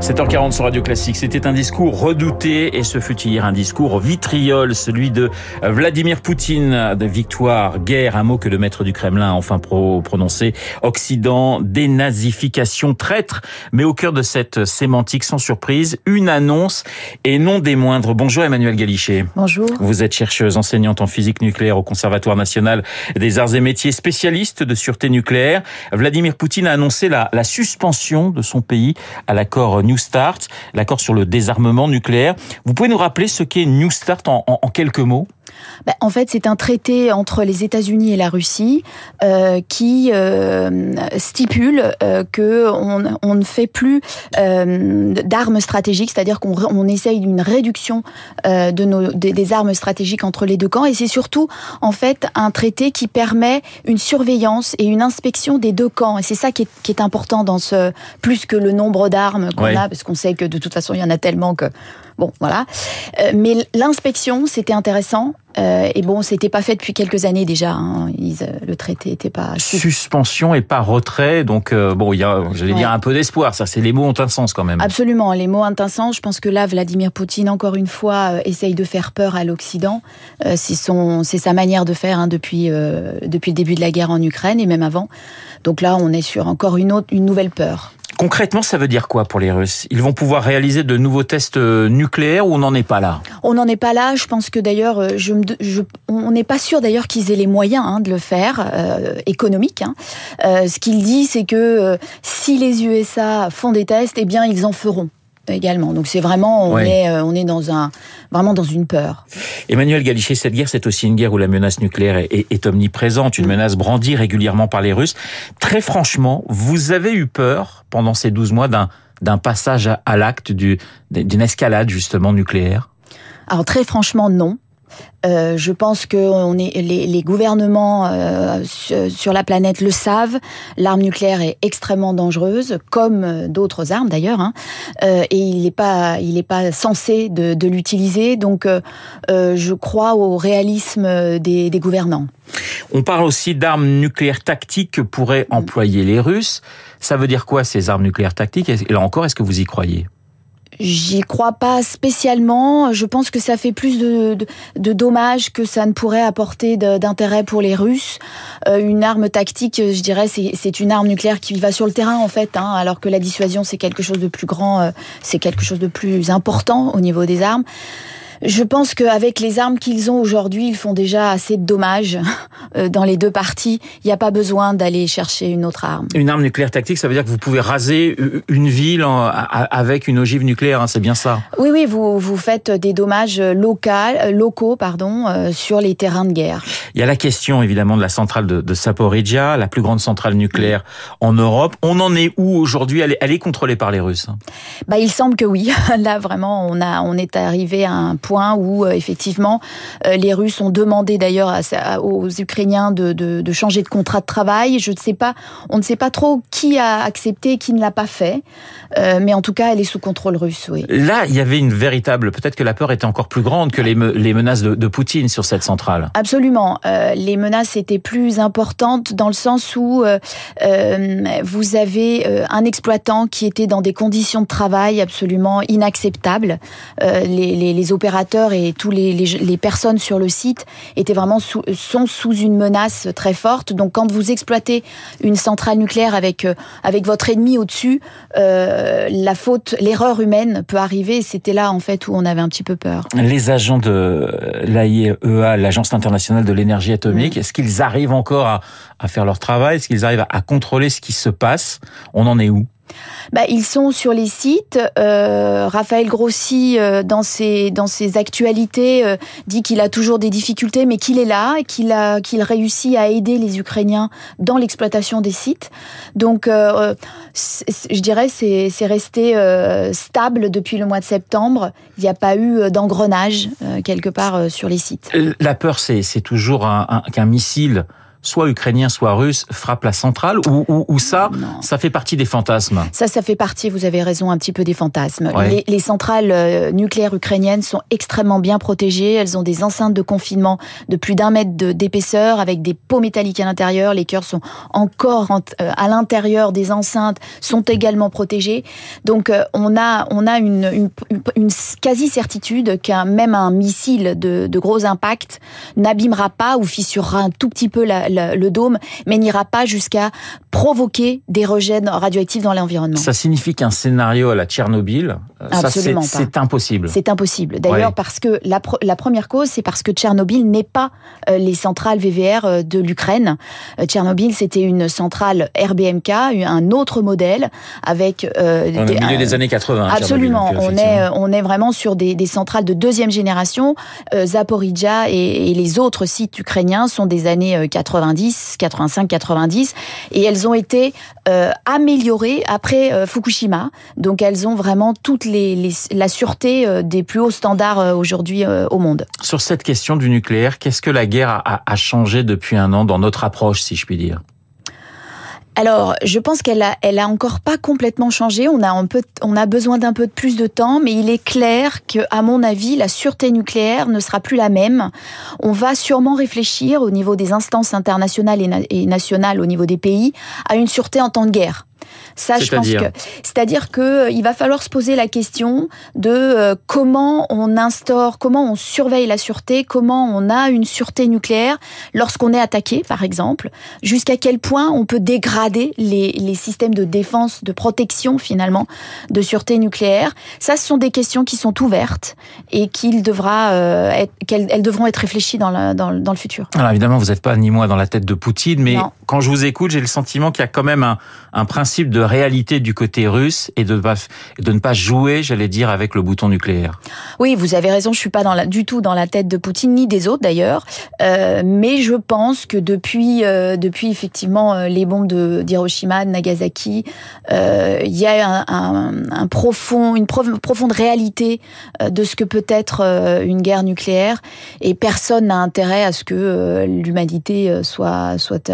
7h40 sur Radio Classique. C'était un discours redouté et ce fut hier un discours vitriol, celui de Vladimir Poutine. De victoire, guerre, un mot que le maître du Kremlin a enfin prononcé. Occident, dénazification, traître. Mais au cœur de cette sémantique sans surprise, une annonce et non des moindres. Bonjour Emmanuel Galichet. Bonjour. Vous êtes chercheuse enseignante en physique nucléaire au Conservatoire national des arts et métiers, spécialiste de sûreté nucléaire. Vladimir Poutine a annoncé la, la suspension de son pays à l'accord New Start, l'accord sur le désarmement nucléaire. Vous pouvez nous rappeler ce qu'est New Start en, en, en quelques mots? Ben, en fait, c'est un traité entre les États-Unis et la Russie euh, qui euh, stipule euh, que on, on, ne fait plus euh, d'armes stratégiques, c'est-à-dire qu'on on essaye d'une réduction euh, de nos, des, des, armes stratégiques entre les deux camps. Et c'est surtout, en fait, un traité qui permet une surveillance et une inspection des deux camps. Et c'est ça qui est, qui est, important dans ce plus que le nombre d'armes qu'on Ouais. a, parce qu'on sait que de toute façon, il y en a tellement que bon, voilà. Euh, mais l'inspection, c'était intéressant. Euh, et bon, c'était pas fait depuis quelques années déjà. Hein. Ils, euh, le traité était pas suspension et pas retrait. Donc euh, bon, il y a, j'allais Ouais. dire un peu d'espoir. Ça, c'est les mots ont un sens quand même. Absolument, les mots ont un sens. Je pense que là, Vladimir Poutine, encore une fois, euh, essaye de faire peur à l'Occident. Euh, c'est son, c'est sa manière de faire hein, depuis euh, depuis le début de la guerre en Ukraine et même avant. Donc là, on est sur encore une autre, une nouvelle peur. Concrètement, ça veut dire quoi pour les Russes? Ils vont pouvoir réaliser de nouveaux tests euh, nucléaires ou on n'en est pas là? On n'en est pas là. Je pense que d'ailleurs, euh, je, je- on n'est pas sûr d'ailleurs qu'ils aient les moyens hein, de le faire, euh, économiques. Hein. Euh, ce qu'il dit, c'est que si les USA font des tests, eh bien, ils en feront également. Donc c'est vraiment, on Ouais. est, euh, on est dans un, vraiment dans une peur. Emmanuel Galichet, cette guerre, c'est aussi une guerre où la menace nucléaire est, est omniprésente, une menace brandie régulièrement par les Russes. Très franchement, vous avez eu peur pendant ces 12 mois d'un d'un passage à, à l'acte du- d'une escalade justement nucléaire? Alors très franchement, non. Euh, je pense que on est, les, gouvernements euh, sur, la planète le savent. L'arme nucléaire est extrêmement dangereuse, comme euh, d'autres armes d'ailleurs, hein. Et il n'est pas, il pas censé de, l'utiliser. Donc, je crois au réalisme des gouvernants. On parle aussi d'armes nucléaires tactiques que pourraient employer les Russes. Ça veut dire quoi ces armes nucléaires tactiques? Et là encore, est-ce que vous y croyez? J'y crois pas spécialement. Je pense que ça fait plus de, dommages que ça ne pourrait apporter d'intérêt pour les Russes. Euh, une arme tactique, je dirais, c'est c'est une arme nucléaire qui va sur le terrain en fait, hein, alors que la dissuasion c'est quelque chose de plus grand, euh, c'est quelque chose de plus important au niveau des armes. Je pense qu'avec les armes qu'ils ont aujourd'hui, ils font déjà assez de dommages euh, dans les deux parties. Il n'y a pas besoin d'aller chercher une autre arme. Une arme nucléaire tactique, ça veut dire que vous pouvez raser une ville en- avec une ogive nucléaire, hein, c'est bien ça? Oui, oui, vous, vous faites des dommages locaux, locaux pardon, euh, sur les terrains de guerre. Il y a la question évidemment de la centrale de, de Saporidja, la plus grande centrale nucléaire en Europe. On en est où aujourd'hui? Elle, est- elle est contrôlée par les Russes. Bah, il semble que oui. Là, vraiment, on a, on est arrivé à un point où euh, effectivement, euh, les Russes ont demandé d'ailleurs aux Ukrainiens de, de, de changer de contrat de travail. Je ne sais pas, on ne sait pas trop qui a accepté, qui ne l'a pas fait, Euh, mais en tout cas, elle est sous contrôle russe. Oui. Là, il y avait une véritable. Peut-être que la peur était encore plus grande que les, me- les menaces de, de Poutine sur cette centrale. Absolument. Euh, les menaces étaient plus importantes dans le sens où euh, euh, vous avez un exploitant qui était dans des conditions de travail absolument inacceptables. Les, opérateurs et tous les, personnes sur le site étaient vraiment sous, sont sous une menace très forte. Donc, quand vous exploitez une centrale nucléaire avec avec votre ennemi au-dessus, la faute, l'erreur humaine peut arriver. C'était là en fait où on avait un petit peu peur. Les agents de l'AIEA, l'Agence internationale de l'énergie atomique, est-ce qu'ils arrivent encore à, à faire leur travail? Est-ce qu'ils arrivent à, à contrôler ce qui se passe? On en est où? Bah, ils sont sur les sites. Euh, Raphaël Grossi, euh, dans ses actualités, euh, dit qu'il a toujours des difficultés, mais qu'il est là qu'il qu'il réussit à aider les Ukrainiens dans l'exploitation des sites. Donc, je dirais c'est resté stable depuis le mois de septembre. Il n'y a pas eu d'engrenage quelque part sur les sites. La peur, c'est toujours un- un- qu'un missile soit ukrainien, soit russe, frappe la centrale ou, ou, ou ça, ça fait partie des fantasmes Ça, ça fait partie, vous avez raison, un petit peu des fantasmes. Ouais. Les, les centrales euh, nucléaires ukrainiennes sont extrêmement bien protégées. Elles ont des enceintes de confinement de plus d'un mètre d'épaisseur avec des pots métalliques à l'intérieur. Les cœurs sont encore en- euh, à l'intérieur des enceintes, sont également protégés. Donc, euh, on a, on a une, une, une- une quasi-certitude qu'un même un missile de, de gros impact n'abîmera pas ou fissurera un tout petit peu la- la- le dôme, mais n'ira pas jusqu'à provoquer des rejets radioactifs dans l'environnement. Ça signifie qu'un scénario à la Tchernobyl, euh, ça c'est impossible. C'est impossible. D'ailleurs, Ouais. parce que la, première cause, c'est parce que Tchernobyl n'est pas euh, les centrales VVR euh, de l'Ukraine. Tchernobyl, c'était une centrale RBMK, un autre modèle avec. euh, On est au milieu un- des années 80. Tchernobyl, Absolument, donc, on est on est vraiment sur des, des centrales de deuxième génération. Euh, Zaporizhia et, et les autres sites ukrainiens sont des années euh, 90, 85, 90 et elles ont été euh, améliorées après euh, Fukushima. Donc elles ont vraiment toute les, les- la sûreté euh, des plus hauts standards aujourd'hui au monde. Sur cette question du nucléaire, qu'est-ce que la guerre a changé depuis un an dans notre approche, si je puis dire? Alors, je pense qu'elle a, elle a encore pas complètement changé. On a un peu, on a besoin d'un peu de plus de temps, mais il est clair que, à mon avis, la sûreté nucléaire ne sera plus la même. On va sûrement réfléchir au niveau des instances internationales et, et nationales, au niveau des pays, à une sûreté en temps de guerre. Ça, je pense que, C'est-à-dire que euh, il va falloir se poser la question de euh, comment on instaure, comment on surveille la sûreté, comment on a une sûreté nucléaire lorsqu'on est attaqué, par exemple, jusqu'à quel point on peut dégrader les, les systèmes de défense, de protection finalement, de sûreté nucléaire. Ça, ce sont des questions qui sont ouvertes et qu'il devra euh, être, qu'elles elles devront être réfléchies dans, la, dans, le- dans le futur. Alors évidemment, vous n'êtes pas ni moi dans la tête de Poutine, mais Non. quand je vous écoute, j'ai le sentiment qu'il y a quand même un, un principe de réalité du côté russe et de, de ne pas jouer, j'allais dire, avec le bouton nucléaire. Oui, vous avez raison, je suis pas du tout dans la tête de Poutine ni des autres d'ailleurs, Euh, mais je pense que depuis, euh, depuis effectivement euh, les bombes de d'Hiroshima, de Nagasaki, euh, il y a un, profond, une prof- profonde réalité de ce que peut être une guerre nucléaire, et personne n'a intérêt à ce que l'humanité soit soit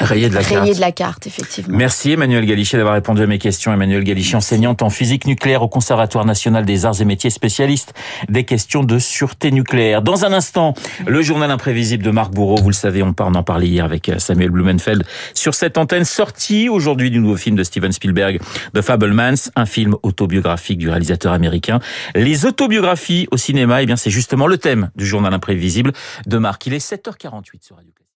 Rayé de la carte. de la carte, effectivement. Merci Emmanuel Galichet d'avoir répondu à mes questions. Emmanuel Galichet, enseignante en physique nucléaire au Conservatoire national des arts et métiers, spécialiste des questions de sûreté nucléaire. Dans un instant, le journal imprévisible de Marc Bourreau. Vous le savez, on, par- on en parlait hier avec euh, Samuel Blumenfeld sur cette antenne sortie aujourd'hui du nouveau film de Steven Spielberg, The Fablemans, un film autobiographique du réalisateur américain. Les autobiographies au cinéma, eh bien, c'est justement le thème du journal imprévisible de Marc. Il est 7h48 sur Radio Classique.